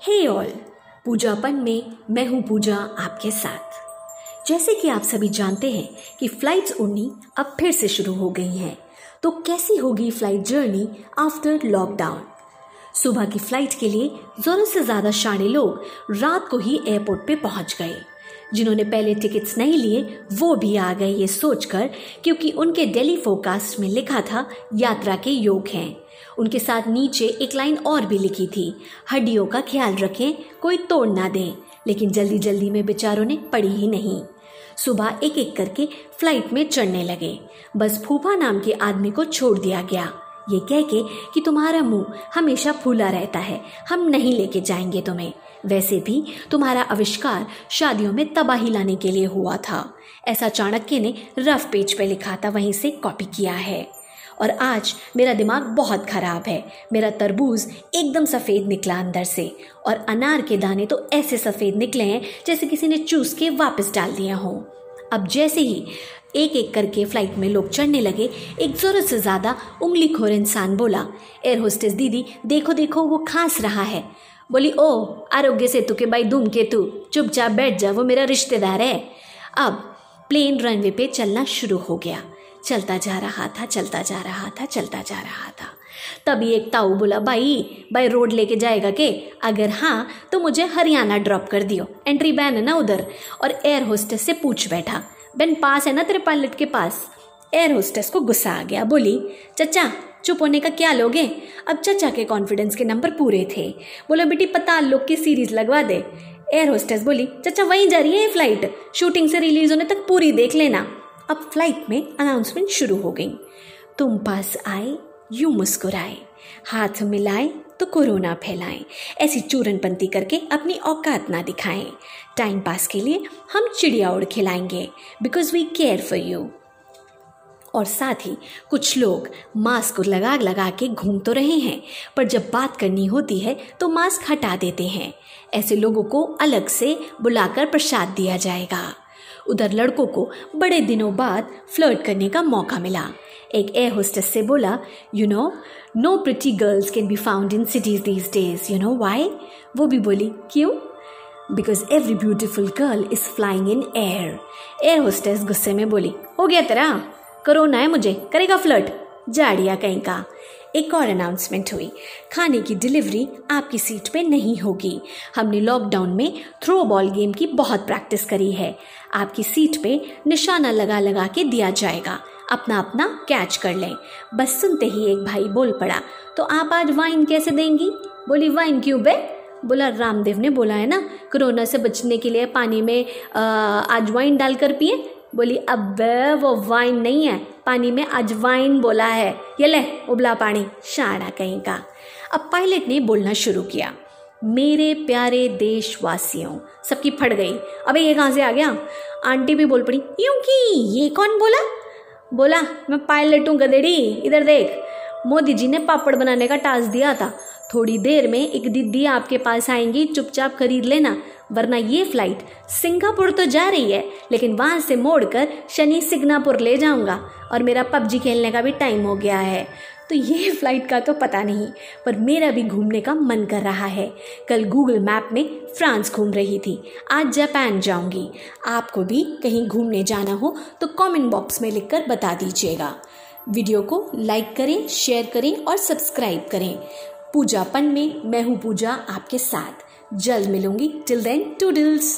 हे all पूजापन में मैं हूँ पूजा आपके साथ। जैसे कि आप सभी जानते हैं कि फ्लाइट्स उड़नी अब फिर से शुरू हो गई हैं तो कैसी होगी फ़्लाइट जर्नी आफ्टर लॉकडाउन सुबह की फ़्लाइट के लिए ज़रूरत से ज़्यादा शाणे लोग रात को ही एयरपोर्ट पे पहुँच गए। जिन्होंने पहले टिकट्स नहीं लिए, वो भी आ गए ये सोचकर, क्योंकि उनके दिल्ली फोकास्ट में लिखा था, यात्रा के योग हैं। उनके साथ नीचे एक लाइन और भी लिखी थी, हड्डियों का ख्याल रखें, कोई तोड़ ना दें, लेकिन जल्दी जल्दी में बेचारों ने पढ़ी ही नहीं। सुबह एक एक करके फ़्लाइट में चढ़ने लगे। बस फूफा नाम के आदमी को छोड़ दिया गया। ये कह के कि तुम्हारा मुँह हमेशा फूला रहता है। हम नहीं लेके जाएँगे तुम्हें। वैसे भी तुम्हारा आविष्कार शादियों में तबाही लाने के लिए हुआ था। ऐसा चाणक्य ने रफ पेज पे लिखा था, वहीं से कॉपी किया है। और आज मेरा दिमाग बहुत खराब है। मेरा तरबूज एकदम सफ़ेद निकला अंदर से। और अनार के दाने तो ऐसे सफ़ेद निकले हैं जैसे किसी ने चूस के वापस डाल दिया हो। अब जैसे ही एक एक करके फ़्लाइट में लोग चढ़ने लगे। एक ज़रूरत से ज़्यादा उंगली खोर इंसान बोला एयर होस्टेस दीदी, देखो देखो, वो खांस रहा है। बोली, ओ, आरोग्य सेतु के भाई धूम के तू चुप चुपचाप बैठ जा, वो मेरा रिश्तेदार है। अब प्लेन रनवे पे चलना शुरू हो गया। चलता जा रहा था, चलता जा रहा था, चलता जा रहा था। तभी एक ताऊ बोला, भाई भाई रोड लेके जाएगा के? अगर हाँ तो मुझे हरियाणा ड्रॉप कर दियो। एंट्री बैन है ना उधर? और एयर होस्टेस से पूछ बैठा बेन पास है ना तेरे पायलट के पास? एयर होस्टेस को गुस्सा आ गया। बोली, चचा, चुप होने का क्या लोगे? अब चचा के कॉन्फिडेंस के नंबर पूरे थे। बोले, बेटी, पता लोग की सीरीज़ लगवा दे। एयर होस्टेस बोली, चचा, वहीं जा रही है ये फ़्लाइट शूटिंग से रिलीज़ होने तक पूरी देख लेना। अब फ़्लाइट में अनाउंसमेंट शुरू हो गई। तुम पास आए, यूँ मुस्कुराए, हाथ मिलाए तो कोरोना फैलाएँ, ऐसी चूरनपंती करके अपनी औकात ना दिखाएँ। टाइम पास के लिए हम चिड़िया उड़ खिलाएँगे because we care for you और साथ ही कुछ लोग मास्क लगा लगा के घूम तो रहे हैं, पर जब बात करनी होती है तो मास्क हटा देते हैं। ऐसे लोगों को अलग से बुलाकर प्रसाद दिया जाएगा। उधर लड़कों को बड़े दिनों बाद फ्लर्ट करने का मौका मिला। एक एयर होस्टेस से बोला you know no pretty girls can be found in cities these days you know why वो भी बोली, क्यों? Because every beautiful girl is flying in air air hostess गुस्से में बोली, हो गया तेरा। कोरोना है मुझे। करेगा फ्लर्ट जाड़िया कहीं का? एक और अनाउंसमेंट हुई, खाने की डिलीवरी आपकी सीट पे नहीं होगी। हमने लॉकडाउन में थ्रो बॉल गेम की बहुत प्रैक्टिस करी है। आपकी सीट पे निशाना लगा लगा के दिया जाएगा। अपना अपना कैच कर लें। बस सुनते ही एक भाई बोल पड़ा तो आप आज वाइन कैसे देंगी? बोली वाइन क्यों बे? बोला, रामदेव ने बोला है ना कोरोना से बचने के लिए पानी में आज वाइन डालकर पिए। बोली, अब वो वाइन नहीं है, पानी में अजवाइन बोला है। ये ले, उबला पानी शाना कहीं का। अब पायलट ने बोलना शुरू किया, मेरे प्यारे देशवासियों, सबकी फट गई। अबे, ये कहाँ से आ गया? आंटी भी बोल पड़ी, यूँ की, ये कौन बोला? बोला, मैं पायलट हूँ गदेड़ी इधर देख। मोदी जी ने पापड़ बनाने का टास्क दिया था। थोड़ी देर में एक दीदी आपके पास आएँगी, चुपचाप खरीद लेना, वरना ये फ़्लाइट सिंगापुर तो जा रही है, लेकिन वहाँ से मोड़कर शनि सिग्नापुर ले जाऊँगा, और मेरा पबजी खेलने का भी टाइम हो गया है। तो ये फ़्लाइट का तो पता नहीं, पर मेरा भी घूमने का मन कर रहा है। कल गूगल मैप में फ्रांस घूम रही थी। आज जापान जाऊँगी। आपको भी कहीं घूमने जाना हो तो कमेंट बॉक्स में लिखकर बता दीजिएगा। वीडियो को लाइक करें शेयर करें और सब्सक्राइब करें। पूजापन में मैं हूँ पूजा आपके साथ। जल्द मिलूँगी। Till then toodles